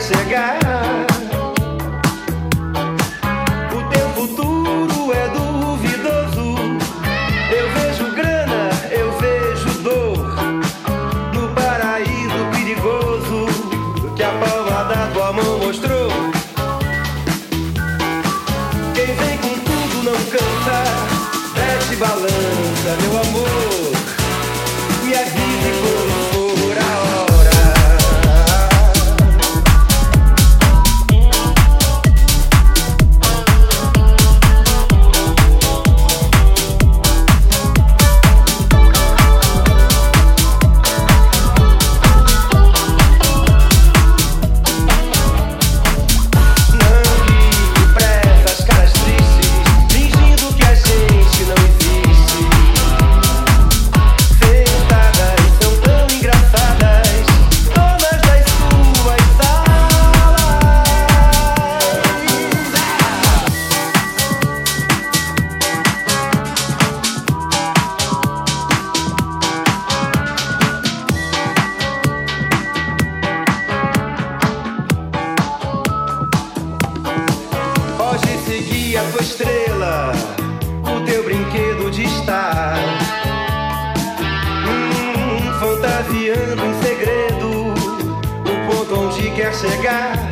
cigar. que em segredo, o ponto onde quer chegar.